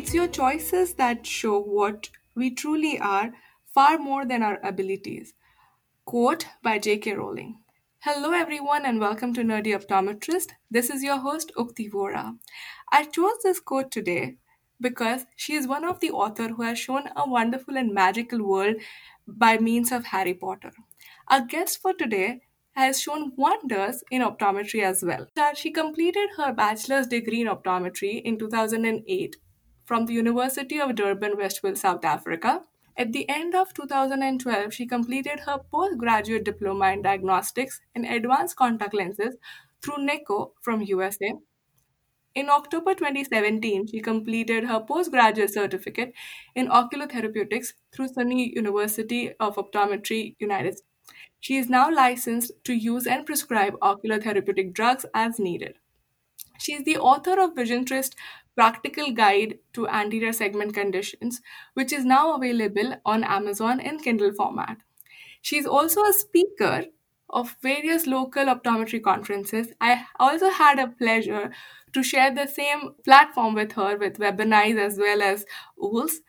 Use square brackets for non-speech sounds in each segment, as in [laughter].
It's your choices that show what we truly are, far more than our abilities. Quote by J.K. Rowling. Hello, everyone, and welcome to Nerdy Optometrist. This is your host, Ukti Vora. I chose this quote today because she is one of the author who has shown a wonderful and magical world by means of Harry Potter. Our guest for today has shown wonders in optometry as well. She completed her bachelor's degree in optometry in 2008 from the University of Durban, Westville, South Africa. At the end of 2012, she completed her postgraduate diploma in diagnostics and advanced contact lenses through NECO from USA. In October 2017, she completed her postgraduate certificate in oculotherapeutics through SUNY University of Optometry, United States. She is now licensed to use and prescribe oculotherapeutic drugs as needed. She is the author of Vision Trist Practical Guide to Anterior Segment Conditions, which is now available on Amazon in Kindle format. She is also a speaker of various local optometry conferences. I also had a pleasure to share the same platform with her with Webinize as well as OOLS.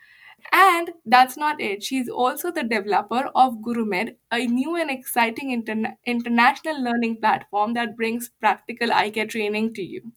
And that's not it. She's also the developer of GuruMed, a new and exciting interna- international learning platform that brings practical eye care training to you.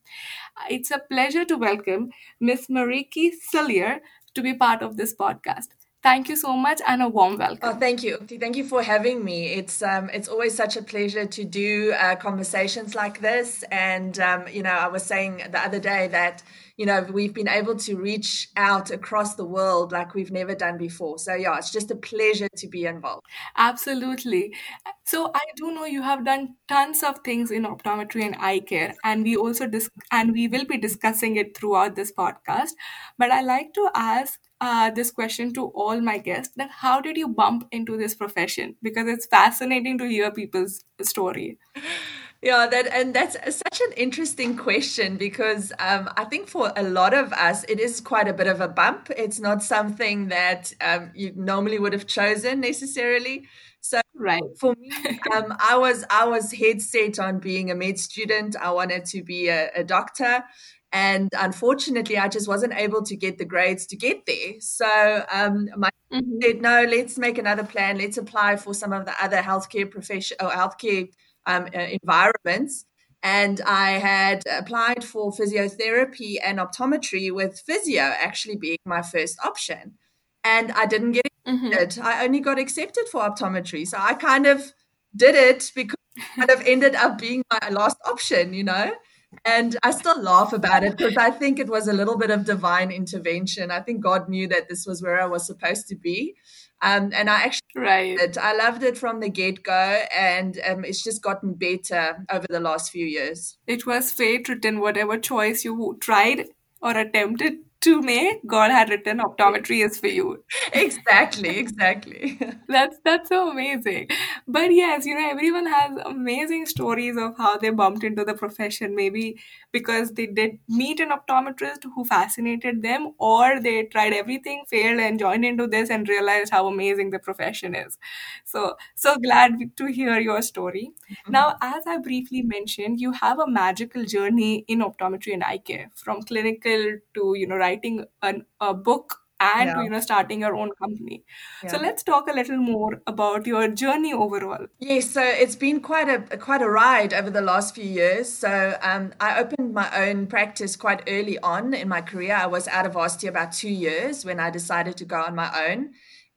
It's a pleasure to welcome Miss Marietjie Cilliers to be part of this podcast. Thank you so much and a warm welcome. Oh, thank you. Thank you for having me. It's um, it's always such a pleasure to do uh, conversations like this. And um, you know, I was saying the other day that you know we've been able to reach out across the world like we've never done before. So yeah, it's just a pleasure to be involved. Absolutely. So I do know you have done tons of things in optometry and eye care, and we also dis- and we will be discussing it throughout this podcast. But I like to ask uh, this question to all my guests that how did you bump into this profession? Because it's fascinating to hear people's story. Yeah that and that's such an interesting question because um, i think for a lot of us it is quite a bit of a bump. It's not something that um, you normally would have chosen necessarily. So right. for me um, i was i was head set on being a med student. I wanted to be a, a doctor and unfortunately i just wasn't able to get the grades to get there. So um, my mm-hmm. said no let's make another plan. Let's apply for some of the other healthcare profession or healthcare um, uh, environments. And i had applied for physiotherapy and optometry with physio actually being my first option. And i didn't get it mm-hmm. i only got accepted for optometry. So i kind of did it because it kind of ended up being my last option you know and I still laugh about it because I think it was a little bit of divine intervention. I think God knew that this was where I was supposed to be. Um, and I actually right. it. I loved it from the get go, and um, it's just gotten better over the last few years. It was fate written, whatever choice you tried or attempted to me, God had written optometry is for you. Exactly, exactly. [laughs] that's that's so amazing. But yes, you know, everyone has amazing stories of how they bumped into the profession. Maybe because they did meet an optometrist who fascinated them, or they tried everything, failed, and joined into this and realized how amazing the profession is. So so glad to hear your story. Mm-hmm. Now, as I briefly mentioned, you have a magical journey in optometry and eye care, from clinical to you know writing an, a book and yeah. you know starting your own company. Yeah. so let's talk a little more about your journey overall. Yes so it's been quite a quite a ride over the last few years. So um, i opened my own practice quite early on in my career. I was out of varsity about two years when i decided to go on my own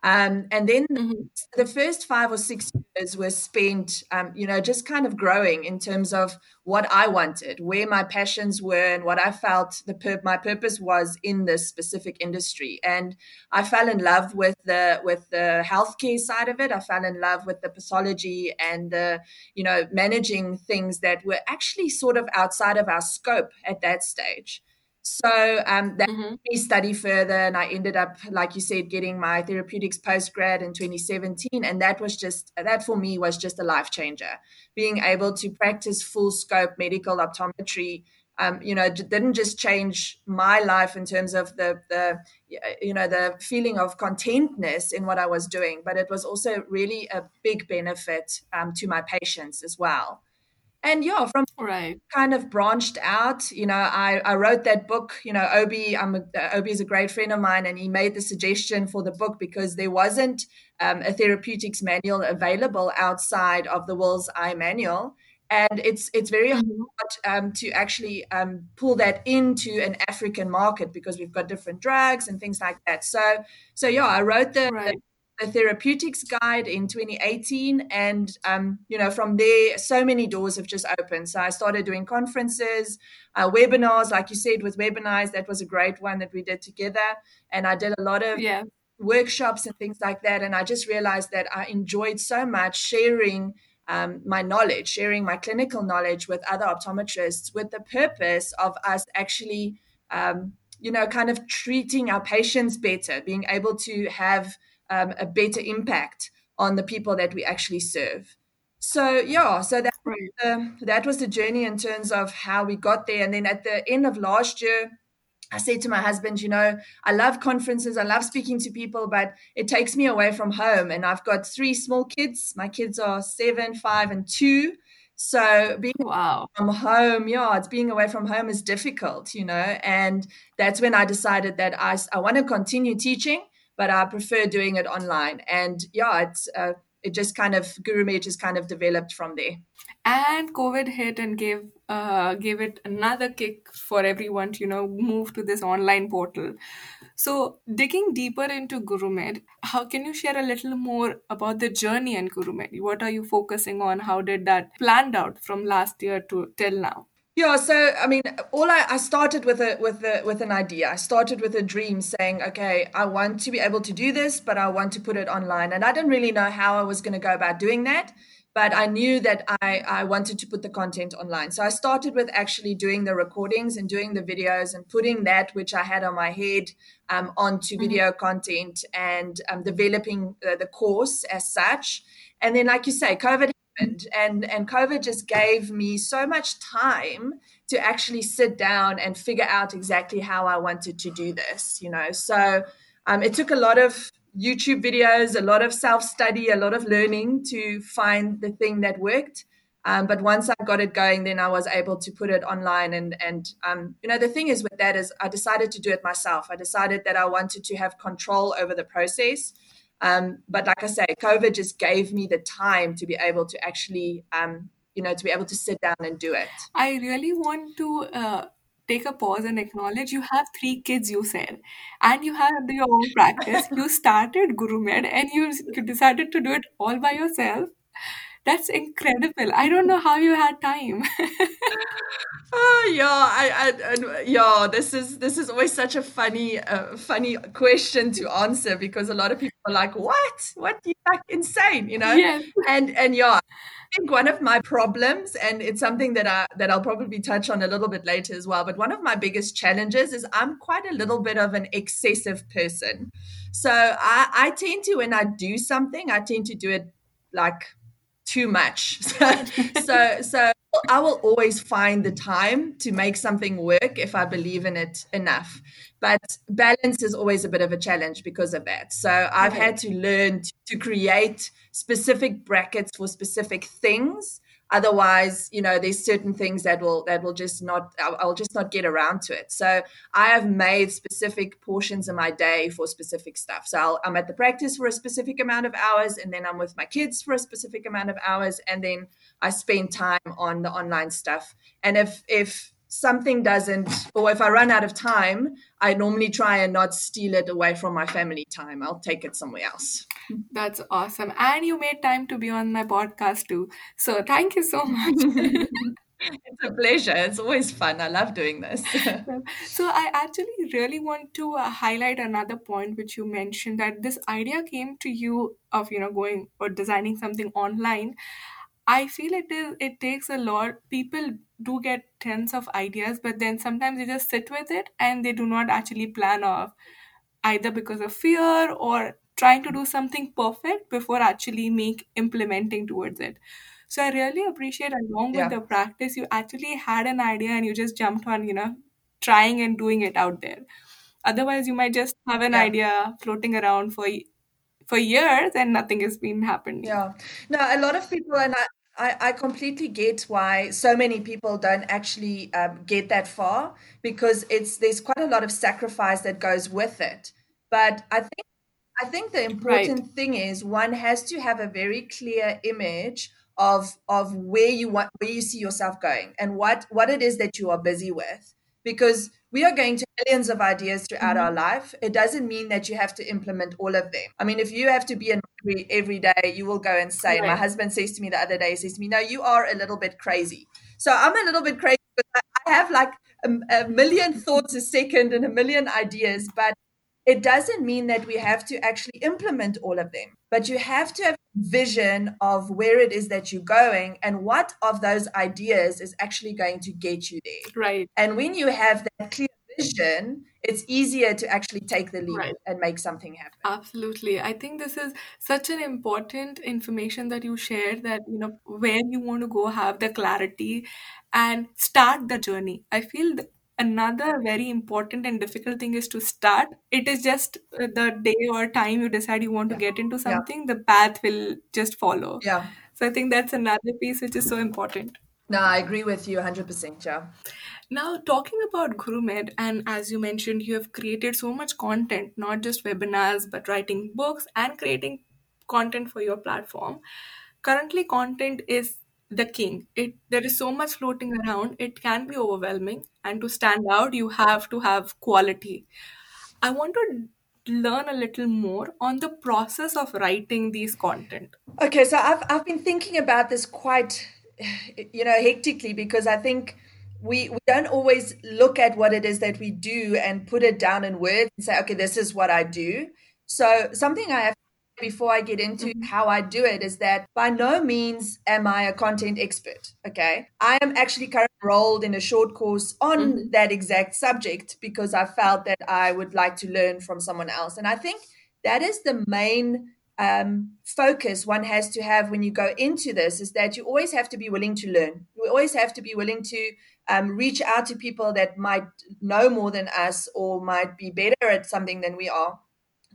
um, and then mm-hmm. the first five or six years were spent, um, you know, just kind of growing in terms of what I wanted, where my passions were, and what I felt the pur- my purpose was in this specific industry. And I fell in love with the with the healthcare side of it. I fell in love with the pathology and the, you know, managing things that were actually sort of outside of our scope at that stage. So um, that mm-hmm. made me study further, and I ended up, like you said, getting my therapeutics postgrad in 2017, and that was just that for me was just a life changer. Being able to practice full scope medical optometry, um, you know, didn't just change my life in terms of the the you know the feeling of contentness in what I was doing, but it was also really a big benefit um, to my patients as well. And yeah, from Right. kind of branched out. You know, I, I wrote that book. You know, Obi, I'm a, Obi is a great friend of mine, and he made the suggestion for the book because there wasn't um, a therapeutics manual available outside of the Wills Eye manual, and it's it's very hard Mhm. um, to actually um, pull that into an African market because we've got different drugs and things like that. So so yeah, I wrote the Right. the therapeutics guide in 2018 and um, you know from there so many doors have just opened so i started doing conferences uh, webinars like you said with webinars that was a great one that we did together and i did a lot of Yeah. workshops and things like that and i just realized that i enjoyed so much sharing um, my knowledge sharing my clinical knowledge with other optometrists with the purpose of us actually um, you know kind of treating our patients better being able to have um, a better impact on the people that we actually serve. So yeah, so that Right. um, that was the journey in terms of how we got there. And then at the end of last year, I said to my husband, you know, I love conferences, I love speaking to people, but it takes me away from home. And I've got three small kids. My kids are seven, five, and two. So being Wow. from home, yeah, it's being away from home is difficult, you know. And that's when I decided that I, I want to continue teaching, but I prefer doing it online. And yeah, it's uh, it just kind of GuruMed just kind of developed from there. And COVID hit and gave uh, gave it another kick for everyone to, you know, move to this online portal. So, digging deeper into GuruMed, how can you share a little more about the journey in GuruMed? What are you focusing on? How did that planned out from last year to till now? Yeah, so I mean, all I, I started with a with a with an idea. I started with a dream, saying, "Okay, I want to be able to do this, but I want to put it online." And I didn't really know how I was going to go about doing that, but I knew that I I wanted to put the content online. So I started with actually doing the recordings and doing the videos and putting that which I had on my head um, onto Mhm. video content and um, developing the, the course as such. And then, like you say, COVID and and COVID just gave me so much time to actually sit down and figure out exactly how I wanted to do this. You know, so um, it took a lot of YouTube videos, a lot of self study, a lot of learning to find the thing that worked. Um, but once I got it going, then I was able to put it online. And and um, you know the thing is with that is I decided to do it myself. I decided that I wanted to have control over the process. Um, but like I say, COVID just gave me the time to be able to actually, um, you know, to be able to sit down and do it. I really want to uh, take a pause and acknowledge you have three kids, you said, and you have your own practice. You started GuruMed and you, you decided to do it all by yourself. That's incredible. I don't know how you had time. Oh [laughs] yeah, I, I, yeah. This is this is always such a funny, uh, funny question to answer because a lot of people are like, "What? What? You like insane?" You know? Yes. And and yeah, I think one of my problems, and it's something that I that I'll probably touch on a little bit later as well. But one of my biggest challenges is I'm quite a little bit of an excessive person. So I I tend to when I do something, I tend to do it like too much. [laughs] So [laughs] so so I will always find the time to make something work if I believe in it enough. But balance is always a bit of a challenge because of that. So I've Right. had to learn to, to create specific brackets for specific things. Otherwise, you know, there's certain things that will that will just not I'll, just not get around to it. So I have made specific portions of my day for specific stuff. So I'll, I'm at the practice for a specific amount of hours, and then I'm with my kids for a specific amount of hours, and then I spend time on the online stuff. And if if something doesn't, or if I run out of time, I normally try and not steal it away from my family time. I'll take it somewhere else. That's awesome. And you made time to be on my podcast too. So thank you so much. [laughs] it's a pleasure. It's always fun. I love doing this. [laughs] So I actually really want to uh, highlight another point which you mentioned that this idea came to you of, you know, going or designing something online. I feel it is it takes a lot. People do get tons of ideas, but then sometimes they just sit with it and they do not actually plan off either because of fear or trying to do something perfect before actually make implementing towards it. So I really appreciate along with the practice, you actually had an idea and you just jumped on, you know, trying and doing it out there. Otherwise, you might just have an Yeah. idea floating around for for years and nothing has been happening. Yeah. No, a lot of people, and I, I, I completely get why so many people don't actually um, get that far because it's there's quite a lot of sacrifice that goes with it. But I think I think the Right. important thing is one has to have a very clear image of of where you want where you see yourself going and what what it is that you are busy with because we are going to millions of ideas throughout our Mhm. life it doesn't mean that you have to implement all of them i mean if you have to be in every, day you will go insane my Right. husband says to me the other day he says to me no you are a little bit crazy so i'm a little bit crazy but i have like a, a million thoughts a second and a million ideas but it doesn't mean that we have to actually implement all of them, but you have to have vision of where it is that you're going and what of those ideas is actually going to get you there. Right. And when you have that clear vision, it's easier to actually take the leap Right. and make something happen. Absolutely. I think this is such an important information that you shared that, you know, where you want to go, have the clarity and start the journey. I feel another very important and difficult thing is to start. It is just uh, the day or time you decide you want to get into Yeah. something, the path will just follow. Yeah. So I think that's another piece which is so important. No, I agree with you 100%, yeah. Now, talking about GuruMed, and as you mentioned, you have created so much content, not just webinars, but writing books and creating content for your platform. Currently, content is the king. It there is so much floating around, it can be overwhelming. And to stand out, you have to have quality. I want to learn a little more on the process of writing these content. Okay, so I've I've been thinking about this quite, you know, hectically because I think we we don't always look at what it is that we do and put it down in words and say, okay, this is what I do. So something I have before I get into Mhm. how I do it is that by no means am I a content expert. Okay. I am actually currently enrolled in a short course on Mhm. that exact subject because I felt that I would like to learn from someone else. And I think that is the main um, focus one has to have when you go into this is that you always have to be willing to learn. You always have to be willing to um, reach out to people that might know more than us or might be better at something than we are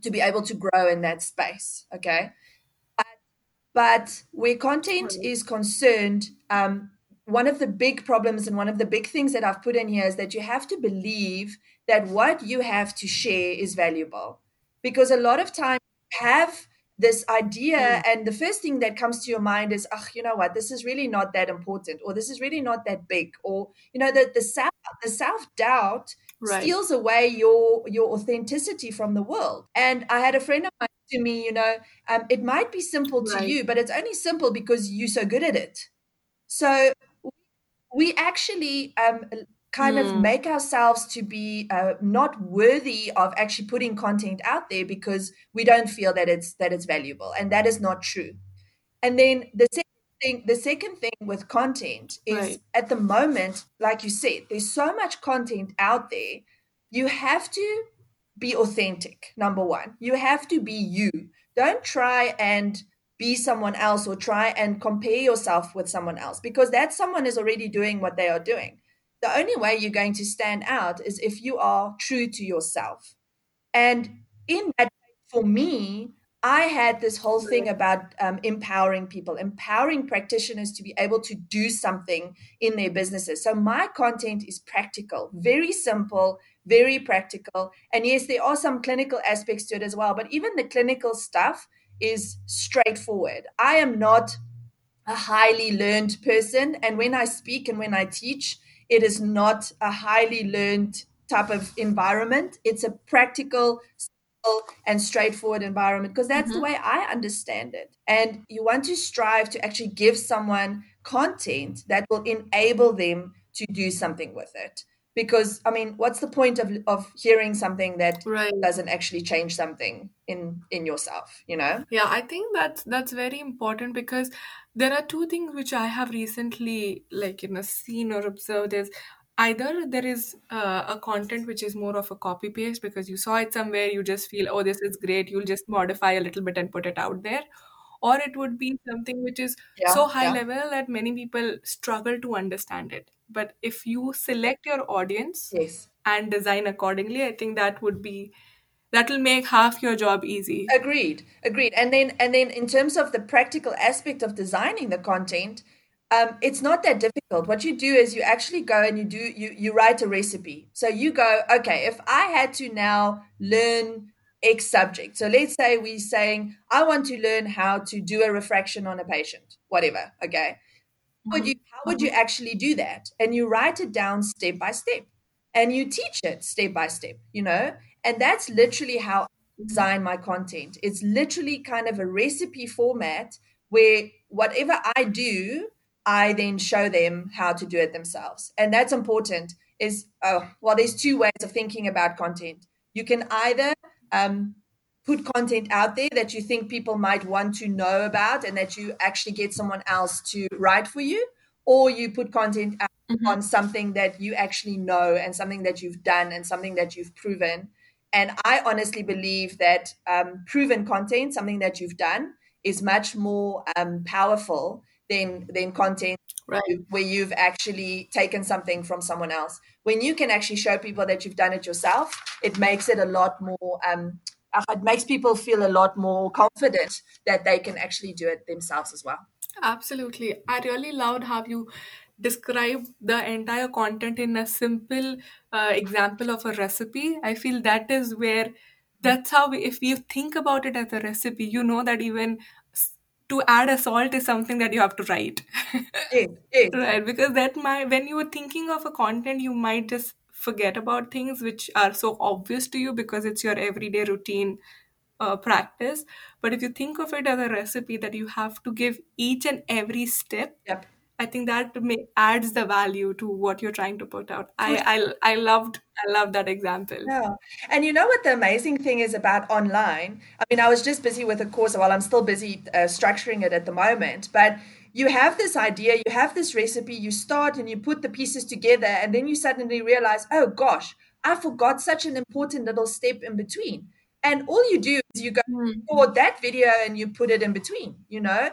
to be able to grow in that space. Okay. But where content is concerned, um, one of the big problems and one of the big things that I've put in here is that you have to believe that what you have to share is valuable. Because a lot of times you have this idea, Mm. and the first thing that comes to your mind is, oh, you know what, this is really not that important, or this is really not that big, or you know, the the self the self doubt Right. steals away your your authenticity from the world. And I had a friend of mine to me, you know, um, it might be simple to Right. you, but it's only simple because you're so good at it. So we actually um, kind of Mm. make ourselves to be uh, not worthy of actually putting content out there because we don't feel that it's that it's valuable, and that is not true. And then the second thing, the second thing with content is Right. at the moment, like you said, there's so much content out there. You have to be authentic. Number one, you have to be you. Don't try and be someone else or try and compare yourself with someone else because that someone is already doing what they are doing. The only way you're going to stand out is if you are true to yourself. And in that, for me, I had this whole thing about um, empowering people, empowering practitioners to be able to do something in their businesses. So my content is practical, very simple, very practical. And yes, there are some clinical aspects to it as well, but even the clinical stuff is straightforward. I am not a highly learned person. And when I speak and when I teach, it is not a highly learned type of environment. It's a practical and straightforward environment because that's the Mhm. way I understand it. And you want to strive to actually give someone content that will enable them to do something with it. Because I mean, what's the point of of hearing something that Right. doesn't actually change something in in yourself, you know? Yeah, I think that's that's very important because there are two things which I have recently like you know seen or observed is either there is uh, a content which is more of a copy paste because you saw it somewhere you just feel oh this is great you'll just modify a little bit and put it out there or it would be something which is Yeah, so high yeah. level that many people struggle to understand it but if you select your audience Yes. and design accordingly I think that would be that will make half your job easy agreed agreed and then and then in terms of the practical aspect of designing the content um, it's not that difficult. What you do is you actually go and you do you you write a recipe. So you go okay if i had to now learn x subject. So let's say we're saying i want to learn how to do a refraction on a patient whatever okay? Would you how would you Mm-hmm. actually do that? And you write it down step by step. And you teach it step by step you know? And that's literally how I Mm-hmm. design my content. It's literally kind of a recipe format where whatever i do i then show them how to do it themselves. And that's important is oh well there's two ways of thinking about content. You can either um, put content out there that you think people might want to know about and that you actually get someone else to write for you or you put content out Mhm. on something that you actually know and something that you've done and something that you've proven. And i honestly believe that um, proven content something that you've done is much more um, powerful than than content right where you've actually taken something from someone else. When you can actually show people that you've done it yourself, it makes it a lot more. Um, uh, it makes people feel a lot more confident that they can actually do it themselves as well. Absolutely. I really loved how you describe the entire content in a simple uh, example of a recipe. I feel that is where that's how we, if you think about it as a recipe, you know that even to add a salt is something that you have to write. Yes, [laughs] yes, Right, because that might, when you are thinking of a content, you might just forget about things which are so obvious to you because it's your everyday routine uh, practice. But if you think of it as a recipe that you have to give each and every step, yep. I think that may, adds the value to what you're trying to put out. I, I I loved I loved that example. Yeah. And you know what the amazing thing is about online? I mean, I was just busy with a course, well, I'm still busy uh, structuring it at the moment, but you have this idea, you have this recipe, you start and you put the pieces together, and then you suddenly realize, oh gosh, I forgot such an important little step in between. And all you do is you go Hmm. record that video and you put it in between, you know?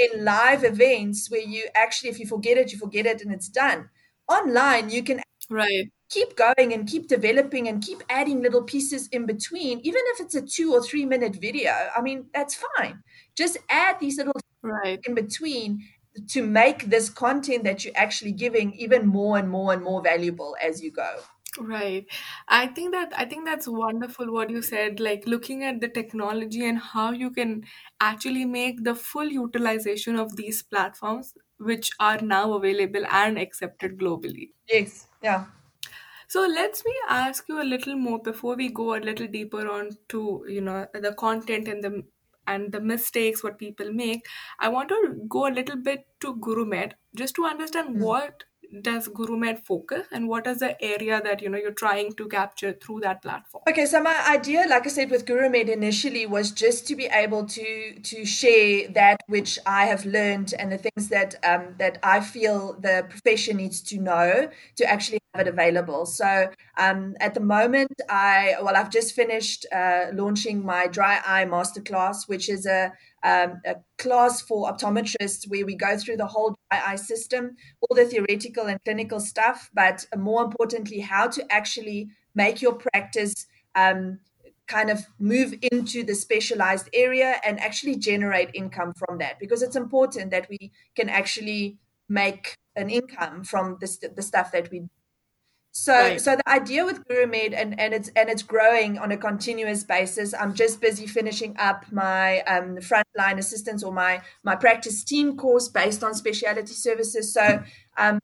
In live events where you actually, if you forget it, you forget it and it's done. Online, you can Right, keep going and keep developing and keep adding little pieces in between, even if it's a two or three minute video. I mean, that's fine. Just add these little right. in between to make this content that you're actually giving even more and more and more valuable as you go. Right. I think that I think that's wonderful what you said, like looking at the technology and how you can actually make the full utilization of these platforms, which are now available and accepted globally. Yes. Yeah. So let me ask you a little more before we go a little deeper on to, you know, the content and the and the mistakes what people make. I want to go a little bit to GuruMed just to understand Mm. what does GuruMed focus and what is the area that you know you're trying to capture through that platform. Okay, so my idea, like I said, with GuruMed initially was just to be able to to share that which I have learned and the things that um, that I feel the profession needs to know to actually have it available. So um, at the moment, I well, I've just finished uh, launching my dry eye masterclass, which is a um, a class for optometrists where we go through the whole dry eye system, all the theoretical and clinical stuff, but more importantly, how to actually make your practice um, kind of move into the specialized area and actually generate income from that. Because it's important that we can actually make an income from the, st- the stuff that we so, Right. so the idea with GuruMed and, and it's and it's growing on a continuous basis. I'm just busy finishing up my um, frontline assistance or my my practice team course based on specialty services. So, um,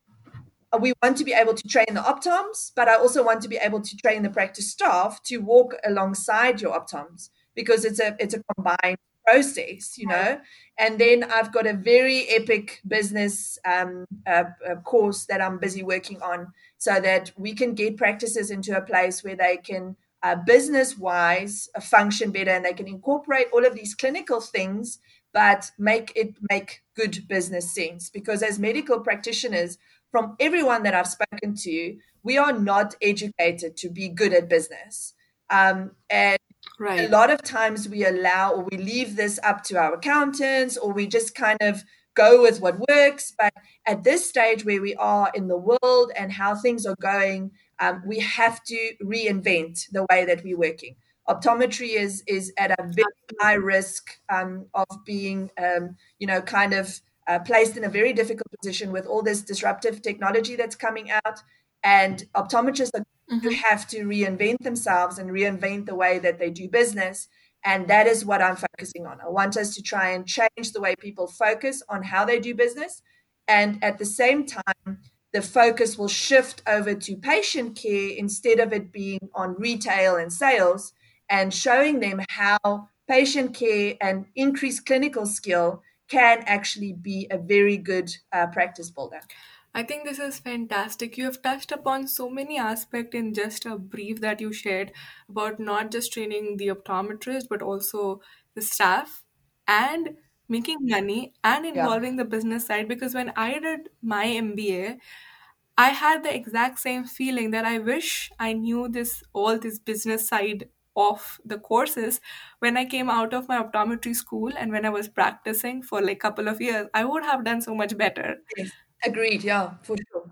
we want to be able to train the optoms, but I also want to be able to train the practice staff to walk alongside your optoms because it's a it's a combined process, you know. And then I've got a very epic business um, uh, uh, course that I'm busy working on so that we can get practices into a place where they can uh, business wise uh, function better and they can incorporate all of these clinical things but make it make good business sense. Because as medical practitioners from everyone that i've spoken to we are not educated to be good at business. Um, and a lot of times we allow or we leave this up to our accountants or we just kind of go with what works. But at this stage where we are in the world and how things are going um, we have to reinvent the way that we're working. Optometry is is at a very high risk um, of being, um, you know, kind of uh, placed in a very difficult position with all this disruptive technology that's coming out. And optometrists are mm-hmm. have to reinvent themselves and reinvent the way that they do business. And that is what I'm focusing on. I want us to try and change the way people focus on how they do business. And at the same time, the focus will shift over to patient care instead of it being on retail and sales and showing them how patient care and increased clinical skill can actually be a very good uh, practice builder. I think this is fantastic. You have touched upon so many aspects in just a brief that you shared about not just training the optometrist, but also the staff and making money and involving yeah. the business side. Because when I did my MBA, I had the exact same feeling that I wish I knew this all this business side of the courses when I came out of my optometry school and when I was practicing for like a couple of years, I would have done so much better. Yes. Agreed, yeah, for sure.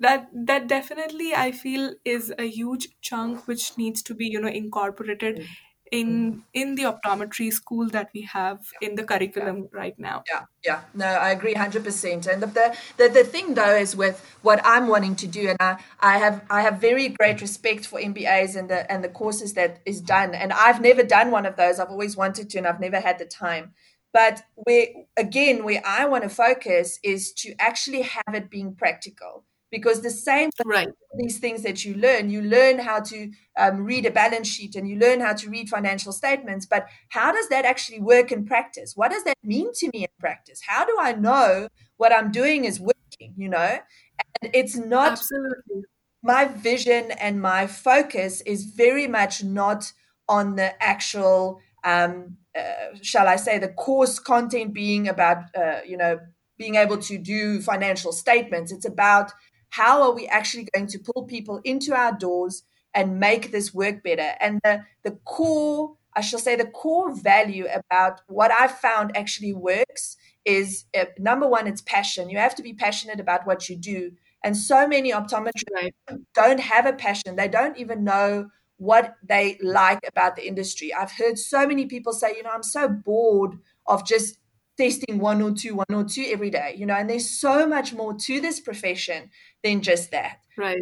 That that definitely I feel is a huge chunk which needs to be, you know, incorporated mm. in in the optometry school that we have in the curriculum yeah. right now. Yeah yeah. No i agree 100% and the, the the thing though is with what i'm wanting to do and i i have i have very great respect for mbas and the and the courses that is done. And i've never done one of those. I've always wanted to and i've never had the time but where again where i want to focus is to actually have it being practical. Because the same right. these things that you learn you learn how to um, read a balance sheet and you learn how to read financial statements but how does that actually work in practice? What does that mean to me in practice? How do i know what i'm doing is working you know? And it's not absolutely. my vision and my focus is very much not on the actual um, uh, shall i say the course content being about uh, you know being able to do financial statements it's about how are we actually going to pull people into our doors and make this work better? And the, the core, I shall say, the core value about what I've found actually works is uh, number one, it's passion. You have to be passionate about what you do. And so many optometrists right. don't have a passion. They don't even know what they like about the industry. I've heard so many people say, you know, I'm so bored of just testing one or two, one or two every day, you know, and there's so much more to this profession than just that. Right.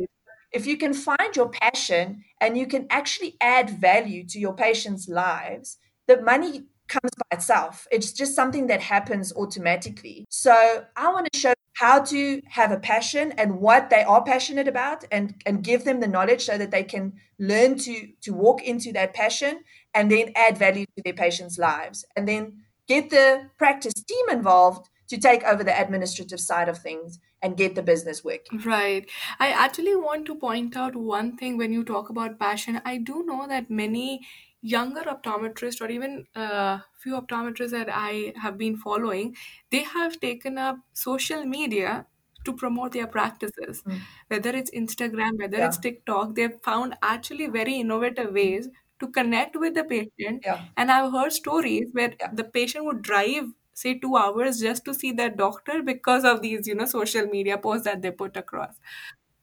If you can find your passion and you can actually add value to your patients' lives, the money comes by itself. It's just something that happens automatically. So I want to show how to have a passion and what they are passionate about and, and give them the knowledge so that they can learn to to walk into that passion and then add value to their patients' lives. And then get the practice team involved to take over the administrative side of things and get the business working. Right. I actually want to point out one thing when you talk about passion. I do know that many younger optometrists or even a uh, few optometrists that I have been following, they have taken up social media to promote their practices. Mm. Whether it's Instagram, whether yeah. it's TikTok, they've found actually very innovative ways to connect with the patient. Yeah. And I've heard stories where yeah. the patient would drive, say, two hours just to see their doctor because of these, you know, social media posts that they put across.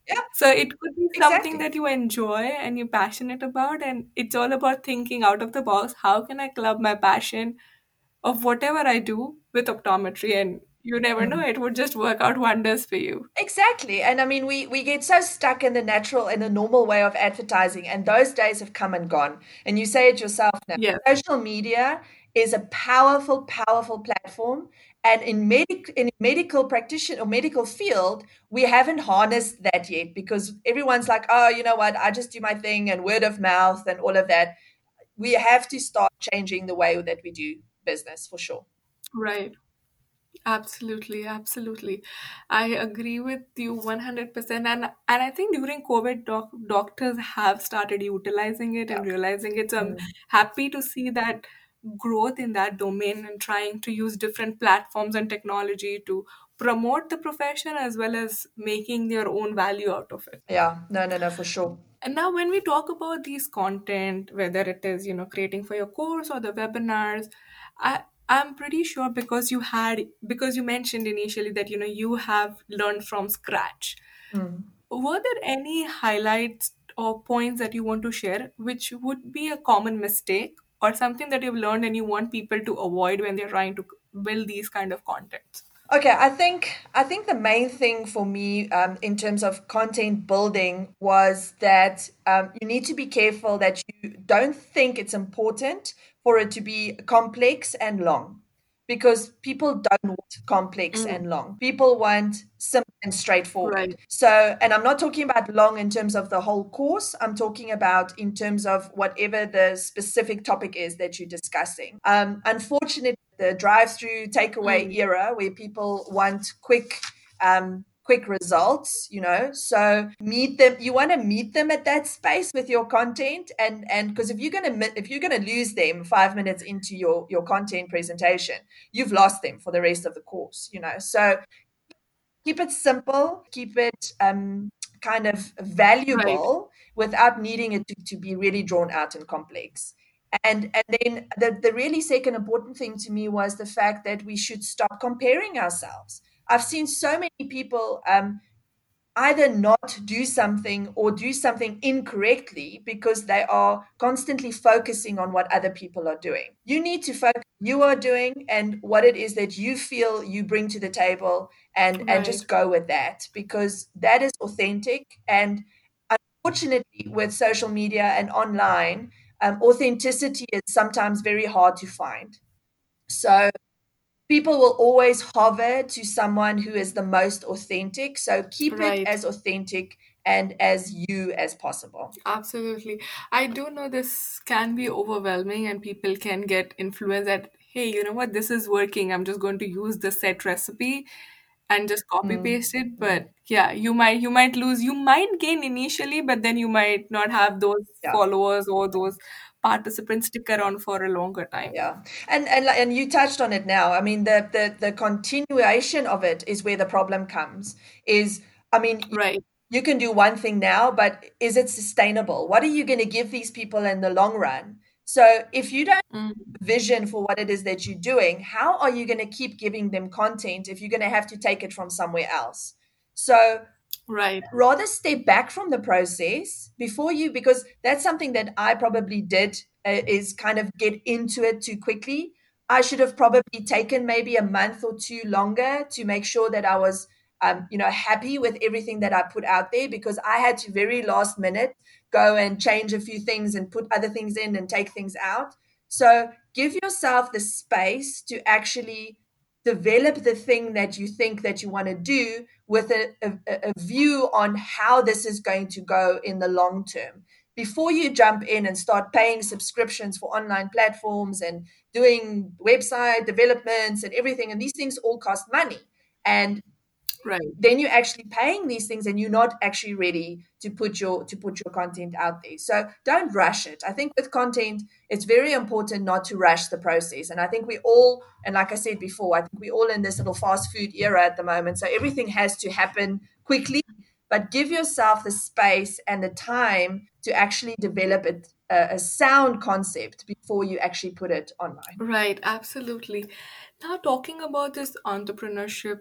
Yeah. So it could be something exactly. that you enjoy and you're passionate about, and it's all about thinking out of the box. How can I club my passion of whatever I do with optometry and you never know mm. it would just work out wonders for you exactly and i mean we we get so stuck in the natural and the normal way of advertising and those days have come and gone and you say it yourself now yeah. social media is a powerful powerful platform and in medic in medical practitioner or medical field we haven't harnessed that yet because everyone's like oh you know what i just do my thing and word of mouth and all of that we have to start changing the way that we do business for sure right Absolutely, absolutely. I agree with you 100%. And and I think during COVID, doc, doctors have started utilizing it and realizing it. So I'm Mm. happy to see that growth in that domain and trying to use different platforms and technology to promote the profession as well as making their own value out of it. Yeah, no, no, no, for sure. And now when we talk about these content, whether it is, you know, creating for your course or the webinars, I I'm pretty sure because you had because you mentioned initially that you know you have learned from scratch. Mm. Were there any highlights or points that you want to share, which would be a common mistake or something that you've learned and you want people to avoid when they're trying to build these kind of contents? Okay, I think I think the main thing for me um, in terms of content building was that um, you need to be careful that you don't think it's important for it to be complex and long because people don't want complex Mm, and long. People want simple and straightforward. right, So, and I'm not talking about long in terms of the whole course. I'm talking about in terms of whatever the specific topic is that you're discussing. Um, unfortunately, the drive-through takeaway mm, era where people want quick um, quick results you know? So meet them you want to meet them at that space with your content and and because if you're going to if you're going to lose them 5 minutes into your your content presentation you've lost them for the rest of the course you know? So keep it simple keep it um kind of right, valuable without needing it to, to be really drawn out and complex. And and then the, the really second important thing to me was the fact that we should stop comparing ourselves i've seen so many people um, either not do something or do something incorrectly because they are constantly focusing on what other people are doing. You need to focus you are doing and what it is that you feel you bring to the table and and just go with that because that is authentic. And unfortunately with social media and online um, authenticity is sometimes very hard to find. So people will always hover to someone who is the most authentic. So keep it as authentic and as you as possible. Absolutely. I do know this can be overwhelming and people can get influenced that, hey, you know what, this is working. I'm just going to use the set recipe and just copy Mm, paste it. mm, But yeah, you might you might lose. You might gain initially, but then you might not have those yeah. followers or those participants stick around for a longer time. Yeah, and and and you touched on it now. I mean, the the the continuation of it is where the problem comes. Is I mean, Right. you can do one thing now, but is it sustainable? What are you going to give these people in the long run? So if you don't Mm, vision for what it is that you're doing, how are you going to keep giving them content if you're going to have to take it from somewhere else? So right. rather step back from the process before you because that's something that i probably did uh, is kind of get into it too quickly i should have probably taken maybe a month or two longer to make sure that i was um, you know happy with everything that i put out there because i had to very last minute go and change a few things and put other things in and take things out so give yourself the space to actually develop the thing that you think that you want to do with a, a, a view on how this is going to go in the long term. Before you jump in and start paying subscriptions for online platforms and doing website developments and everything and these things all cost money. And Right. then you're actually paying these things and you're not actually ready to put your to put your content out there so don't rush it i think with content it's very important not to rush the process and i think we all and like i said before i think we're all in this little fast food era at the moment so everything has to happen quickly but give yourself the space and the time to actually develop it a, a sound concept before you actually put it online Right. Absolutely. Now, talking about this entrepreneurship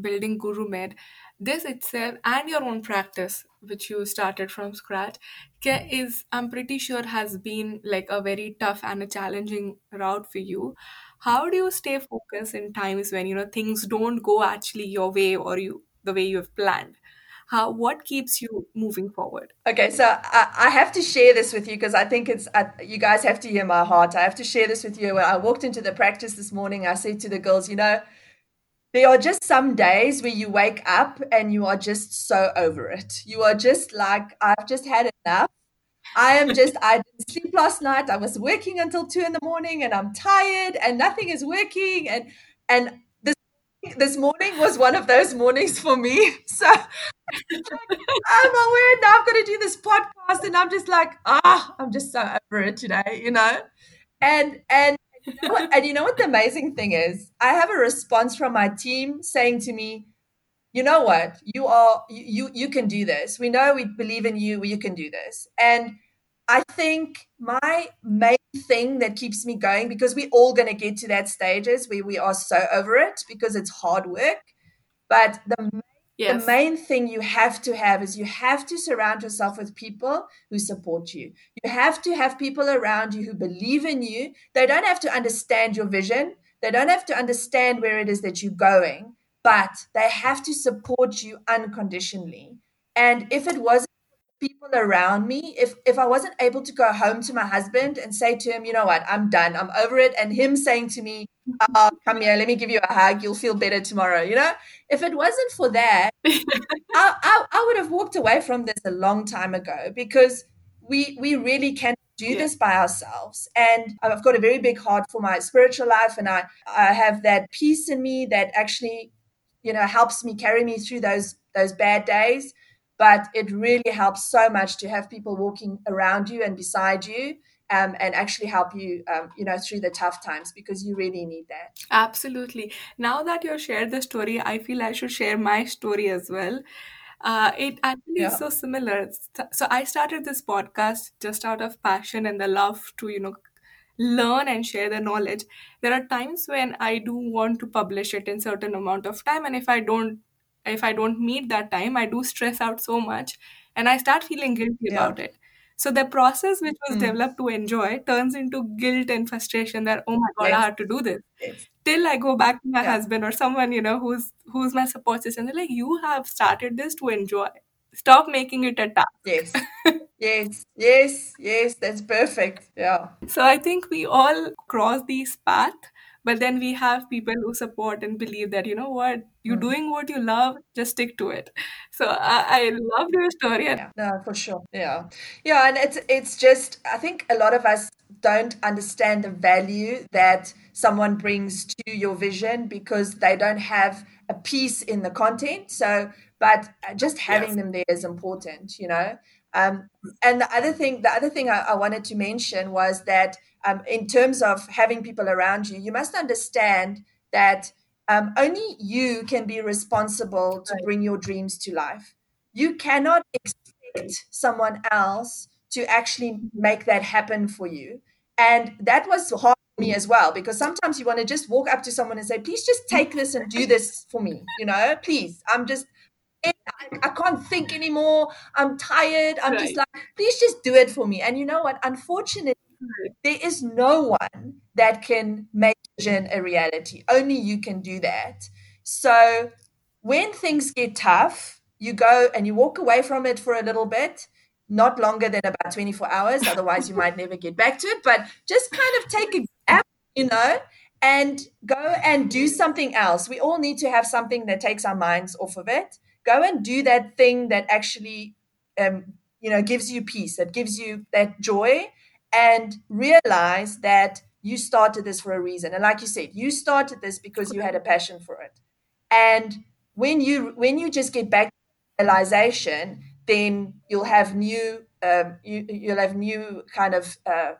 building Guru Med, this itself and your own practice, which you started from scratch, is I'm pretty sure has been like a very tough and a challenging route for you. How do you stay focused in times when you know things don't go actually your way or you the way you have planned? How what keeps you moving forward? Okay, so I, I have to share this with you because I think it's, I, you guys have to hear my heart. I have to share this with you. When I walked into the practice this morning, I said to the girls, you know, there are just some days where you wake up and you are just so over it. You are just like, I've just had enough. I am just, I didn't sleep last night. I was working until two in the morning and I'm tired and nothing is working. And, and this, this morning was one of those mornings for me. [laughs] So oh my aware now I've got to do this podcast. And I'm just like, ah, I'm just so over it today, you know? And, and, and you know what the amazing thing is? I have a response from my team saying to me, you know what? You are you you can do this. We know we believe in you. You can do this. And i think my main thing that keeps me going because we're all going to get to that stages where we are so over it because it's hard work but the the main thing you have to have is you have to surround yourself with people who support you. You have to have people around you who believe in you. They don't have to understand your vision, they don't have to understand where it is that you're going, but they have to support you unconditionally. And if it wasn't people around me, if if I wasn't able to go home to my husband and say to him, you know what, I'm done, I'm over it, and him saying to me, oh, come here, let me give you a hug, you'll feel better tomorrow, you know, if it wasn't for that, [laughs] I, I, I would have walked away from this a long time ago because we we really can do Yeah. this by ourselves. And i've got a very big heart for my spiritual life and i i have that peace in me that actually you know helps me carry me through those those bad days. But it really helps so much to have people walking around you and beside you um, and actually help you um, you know through the tough times because you really need that Absolutely. Now that you've shared the story, I feel I should share my story as well. Uh, it actually is so similar. So so I started this podcast just out of passion and the love to, you know, learn and share the knowledge. There are times when I do want to publish it in certain amount of time, and if I don't, if I don't meet that time, I do stress out so much, and I start feeling guilty yeah about it. So the process which was mm. developed to enjoy turns into guilt and frustration that, oh my God, I yes. have to do this. Yes. Till I go back to my yeah. husband or someone, you know, who's who's my support system. They're like, you have started this to enjoy. Stop making it a task. yes. [laughs] Yes. Yes. Yes. That's perfect. Yeah. So I think we all cross these paths, but then we have people who support and believe that, you know what, you're Mm. doing what you love, just stick to it. So I, I loved your story. Yeah, no, for sure. Yeah. Yeah, and it's it's just I think a lot of us don't understand the value that someone brings to your vision because they don't have a piece in the content. So, but uh, just having yes, them there is important, you know. Um, and the other thing, the other thing I, I wanted to mention was that um, in terms of having people around you, you must understand that um, only you can be responsible to bring your dreams to life. You cannot expect someone else to actually make that happen for you. And that was hard for me as well, because sometimes you want to just walk up to someone and say, please just take this and do this for me. You know, please, I'm just, I, I can't think anymore. I'm tired. I'm just like, please just do it for me. And you know what? Unfortunately, right. There is no one that can make vision a reality. Only you can do that. So when things get tough, you go and you walk away from it for a little bit, not longer than about 24 hours. Otherwise, you might never get back to it. But just kind of take a gap, you know, and go and do something else. We all need to have something that takes our minds off of it. Go and do that thing that actually, um, you know, gives you peace, that gives you that joy, and realize that you started this for a reason. And like you said, you started this because you had a passion for it. And when you when you just get back to realization, then you'll have new um, you, you'll have new kind of uh,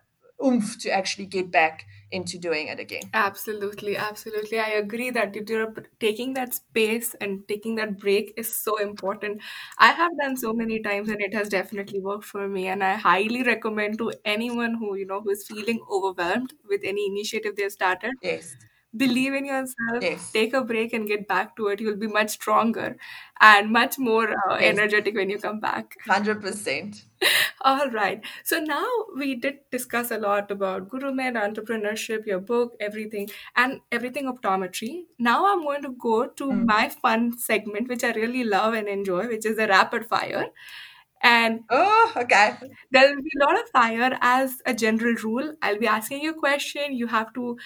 oomph to actually get back into doing it again. Absolutely, absolutely. I agree that if you're taking that space and taking that break is so important. I have done so many times and it has definitely worked for me. And I highly recommend to anyone who, you know, who is feeling overwhelmed with any initiative they've started, Yes, believe in yourself, yes, take a break and get back to it. You'll be much stronger and much more uh, yes, energetic when you come back. [laughs] hundred percent. All right. So now we did discuss a lot about GuruMed, entrepreneurship, your book, everything, and everything optometry. Now I'm going to go to Mm. my fun segment, which I really love and enjoy, which is the rapid fire. And Oh, okay, there will be a lot of fire as a general rule. I'll be asking you a question. You have to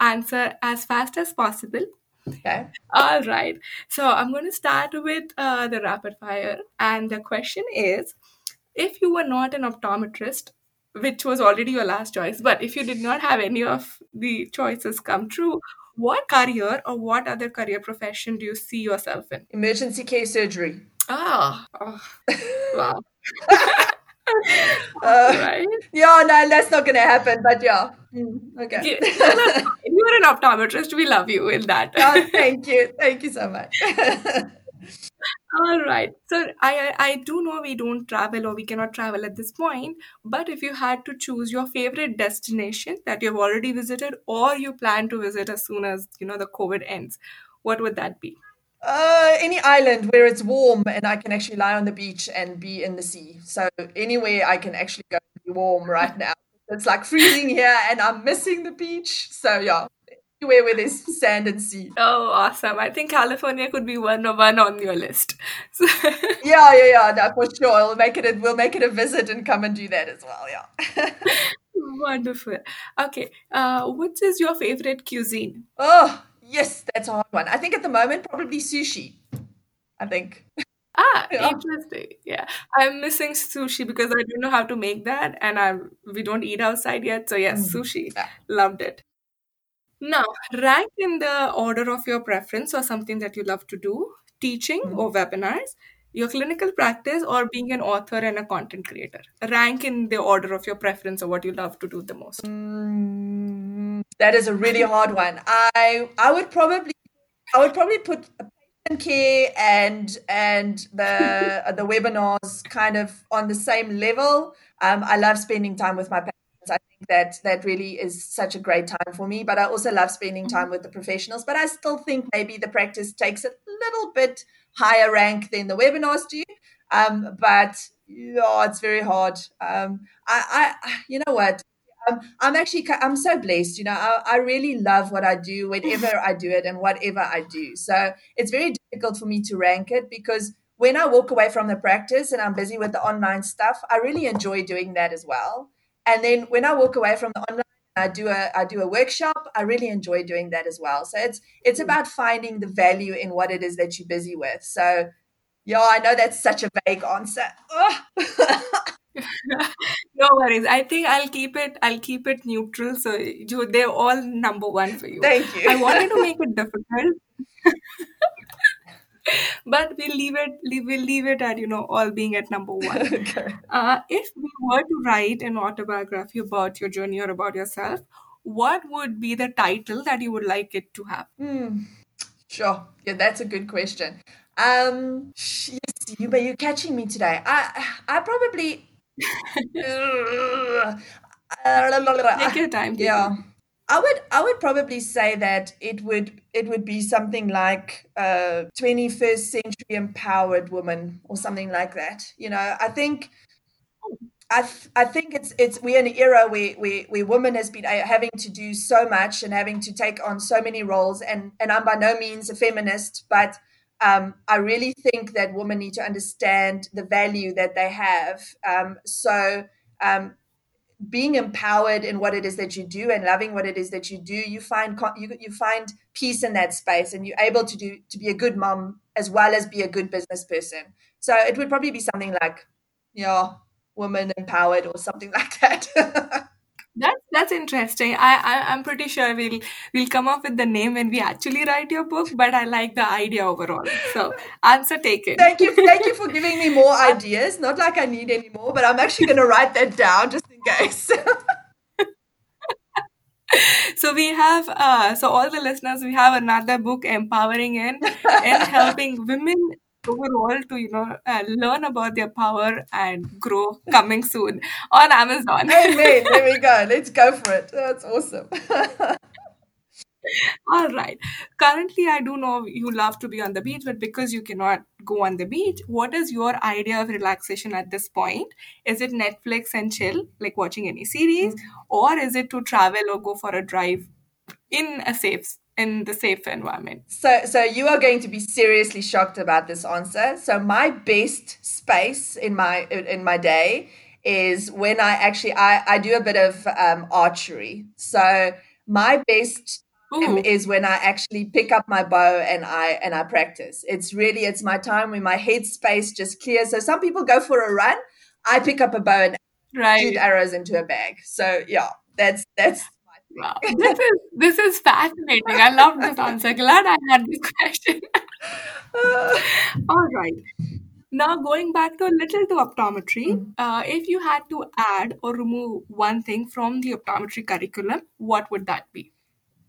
answer as fast as possible. okay. All right. So I'm going to start with uh, the rapid fire. And the question is if you were not an optometrist, which was already your last choice, but if you did not have any of the choices come true, what career or what other career profession do you see yourself in? Emergency care surgery. Ah, oh, wow. [laughs] Uh, right. yeah, no, that's not going to happen. But yeah, Mm, okay. You're an optometrist. We love you in that. Oh, thank you, thank you so much. [laughs] All right. So I I I do know we don't travel or we cannot travel at this point, but if you had to choose your favorite destination that you've already visited or you plan to visit as soon as, you know, the COVID ends, what would that be? Uh, any island where it's warm and I can actually lie on the beach and be in the sea. So anywhere I can actually go be warm right now. It's like freezing here and I'm missing the beach. So yeah, anywhere where there's sand and sea. Oh, awesome. I think California could be one of one on your list. So [laughs] Yeah, yeah, yeah, no, for sure. We'll make it a, we'll make it a visit and come and do that as well. Yeah. [laughs] wonderful. Okay. Uh, what is your favorite cuisine? oh, yes, that's a hard one. I think at the moment probably sushi. I think. Ah, Yeah. interesting. Yeah. I'm missing sushi because I don't know how to make that and I we don't eat outside yet. So yes, Mm. sushi. Yeah. Loved it. Now, rank in the order of your preference or something that you love to do, teaching Mm. or webinars, your clinical practice, or being an author and a content creator. Rank in the order of your preference or what you love to do the most. Mm, that is a really hard one. I I would probably I would probably put care and and the the webinars kind of on the same level. Um, I love spending time with my patients. I think that that really is such a great time for me. But I also love spending time with the professionals. But I still think maybe the practice takes a little bit higher rank than the webinars do. Um, but yeah, it's very hard. Um, I, I, you know what? Um, I'm actually, I'm so blessed. You know, I, I really love what I do whenever I do it and whatever I do. So it's very difficult for me to rank it because when I walk away from the practice and I'm busy with the online stuff, I really enjoy doing that as well. And then when I walk away from the online, I do a I do a workshop. I really enjoy doing that as well. So it's it's about finding the value in what it is that you're busy with. So yeah, I know that's such a vague answer. [laughs] No worries. I think I'll keep it. I'll keep it neutral. So you, they're all number one for you. Thank you. I wanted to make it difficult, [laughs] but we'll leave it. We'll leave it at you know all being at number one. [laughs] okay. Uh, if we were to write an autobiography about your journey or about yourself, what would be the title that you would like it to have? Hmm. Sure. Yeah, that's a good question. Um, yes, you, but you're catching me today. I, I probably. [laughs] Take your time. yeah, I would. I would probably say that it would. It would be something like uh, 21st century empowered woman or something like that. You know, I think. I, th- I think it's it's we're in an era where, where where women has been uh, having to do so much and having to take on so many roles and and I'm by no means a feminist but um, I really think that women need to understand the value that they have. Um, so um, being empowered in what it is that you do and loving what it is that you do you find you, you find peace in that space and you're able to do to be a good mom as well as be a good business person. So it would probably be something like yeah woman empowered or something [laughs] like that [laughs] That's that's interesting. I, I I'm pretty sure we'll we'll come up with the name when we actually write your book. But I like the idea overall. So answer taken. thank you thank you for [laughs] giving me more ideas not like i need any more but i'm actually going to write that down just in case [laughs] So we have uh so all the listeners we have another book empowering in and helping women overall to you know uh, learn about their power and grow coming soon on Amazon. amen there we go let's go for it that's awesome [laughs] All right. Currently, I do know you love to be on the beach, but because you cannot go on the beach, what is your idea of relaxation at this point? Is it Netflix and chill, like watching any series, or is it to travel or go for a drive in a safe in the safe environment? So, so you are going to be seriously shocked about this answer. So, my best space in my in my day is when I actually I, I do a bit of um, archery. So, my best Ooh, is when I actually pick up my bow and I and I practice. It's really it's my time when my head space just clears. So, some people go for a run. I pick up a bow and shoot arrows into a bag. So, yeah, that's that's Wow. This is this is fascinating. I love this answer. Glad I had this question. [laughs] All right. Now going back to a little to optometry, Mm. uh, if you had to add or remove one thing from the optometry curriculum, what would that be?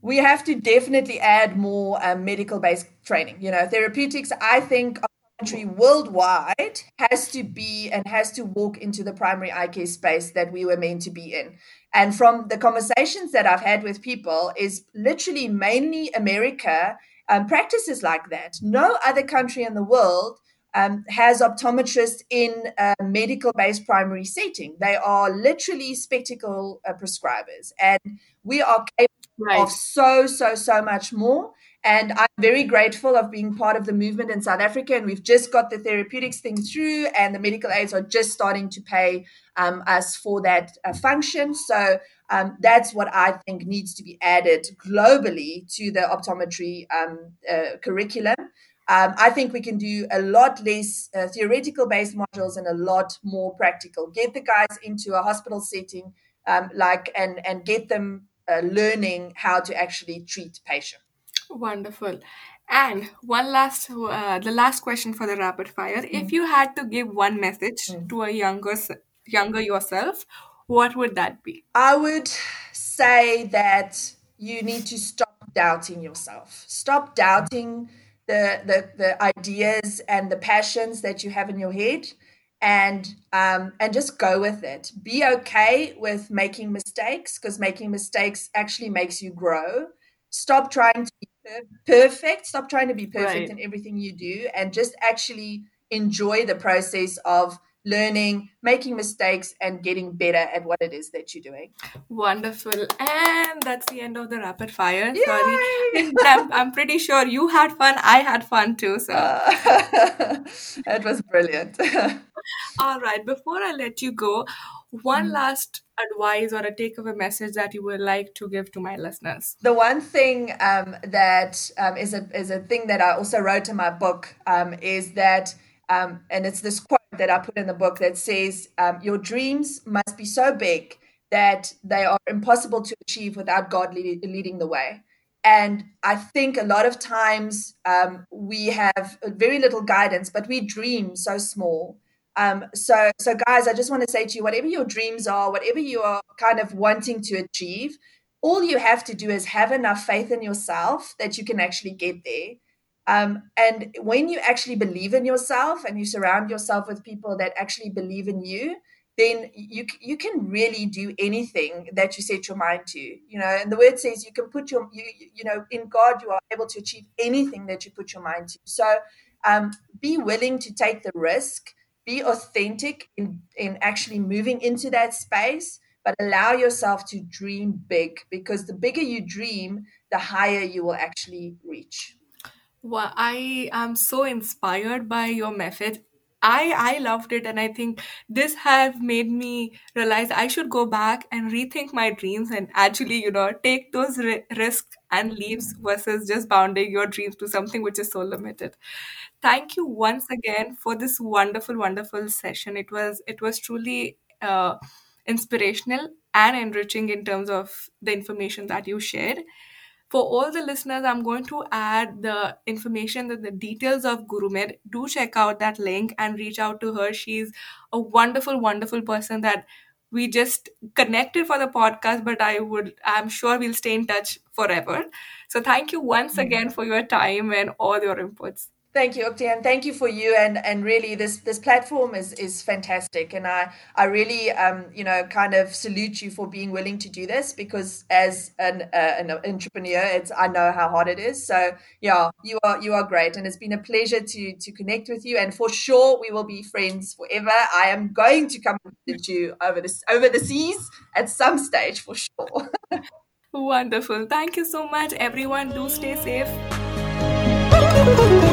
we have to definitely add more um, medical based training. You know, therapeutics, I think optometry worldwide has to be and has to walk into the primary eye care space that we were meant to be in. And from the conversations that I've had with people, is literally mainly America. um, practices like that. No other country in the world um, has optometrists in a medical based primary setting. They are literally spectacle uh, prescribers, and we are capable right. of so, so, so much more. And I'm very grateful of being part of the movement in South Africa. And we've just got the therapeutics thing through, and the medical aids are just starting to pay um, us for that uh, function. So um, that's what I think needs to be added globally to the optometry um, uh, curriculum. Um, I think we can do a lot less uh, theoretical based modules and a lot more practical. Get the guys into a hospital setting, um, like and and get them uh, learning how to actually treat patients. Wonderful. And one last, uh, the last question for the rapid fire. If you had to give one message mm. to a younger, younger yourself, what would that be? I would say that you need to stop doubting yourself. Stop doubting the the, the ideas and the passions that you have in your head, and um, and just go with it. Be okay with making mistakes because making mistakes actually makes you grow. Stop trying to be perfect. Stop trying to be perfect right. in everything you do, and just actually enjoy the process of learning, making mistakes, and getting better at what it is that you're doing. Wonderful. And that's the end of the rapid fire. Yay! Sorry. [laughs] I'm, I'm, pretty sure you had fun. I had fun too. So [laughs] uh, it was brilliant. [laughs] All right. Before I let you go, one mm. last advice or a takeaway message that you would like to give to my listeners? The one thing um, that um, is a is a thing that I also wrote in my book um, is that, um, and it's this quote that I put in the book that says, um, "Your dreams must be so big that they are impossible to achieve without God lead, leading the way." And I think a lot of times um, we have very little guidance, but we dream so small. Um, so, so guys, I just want to say to you, whatever your dreams are, whatever you are kind of wanting to achieve, all you have to do is have enough faith in yourself that you can actually get there. Um, and when you actually believe in yourself and you surround yourself with people that actually believe in you, then you you can really do anything that you set your mind to. You know, and the word says you can put your you you know in God you are able to achieve anything that you put your mind to. So um, be willing to take the risk be authentic in, in actually moving into that space, but allow yourself to dream big because the bigger you dream, the higher you will actually reach. Well, I am so inspired by your method. I I loved it, and I think this has made me realize I should go back and rethink my dreams and actually, you know, take those ri- risks and leaps versus just bounding your dreams to something which is so limited. Thank you once again for this wonderful wonderful session. It was it was truly uh, inspirational and enriching in terms of the information that you shared for all the listeners i'm going to add the information that the details of GuruMed. Do check out that link and reach out to her. She's a wonderful wonderful person that we just connected for the podcast but i would i'm sure we'll stay in touch forever. So thank you once again for your time and all your inputs Thank you, Ukti, and thank you for you. And and really, this this platform is is fantastic, and I I really um you know kind of salute you for being willing to do this because as an uh, an entrepreneur, it's I know how hard it is. So yeah, you are you are great, and it's been a pleasure to to connect with you. And for sure, we will be friends forever. I am going to come visit you over this over the seas at some stage for sure. [laughs] Wonderful. Thank you so much, everyone. Do stay safe. [laughs]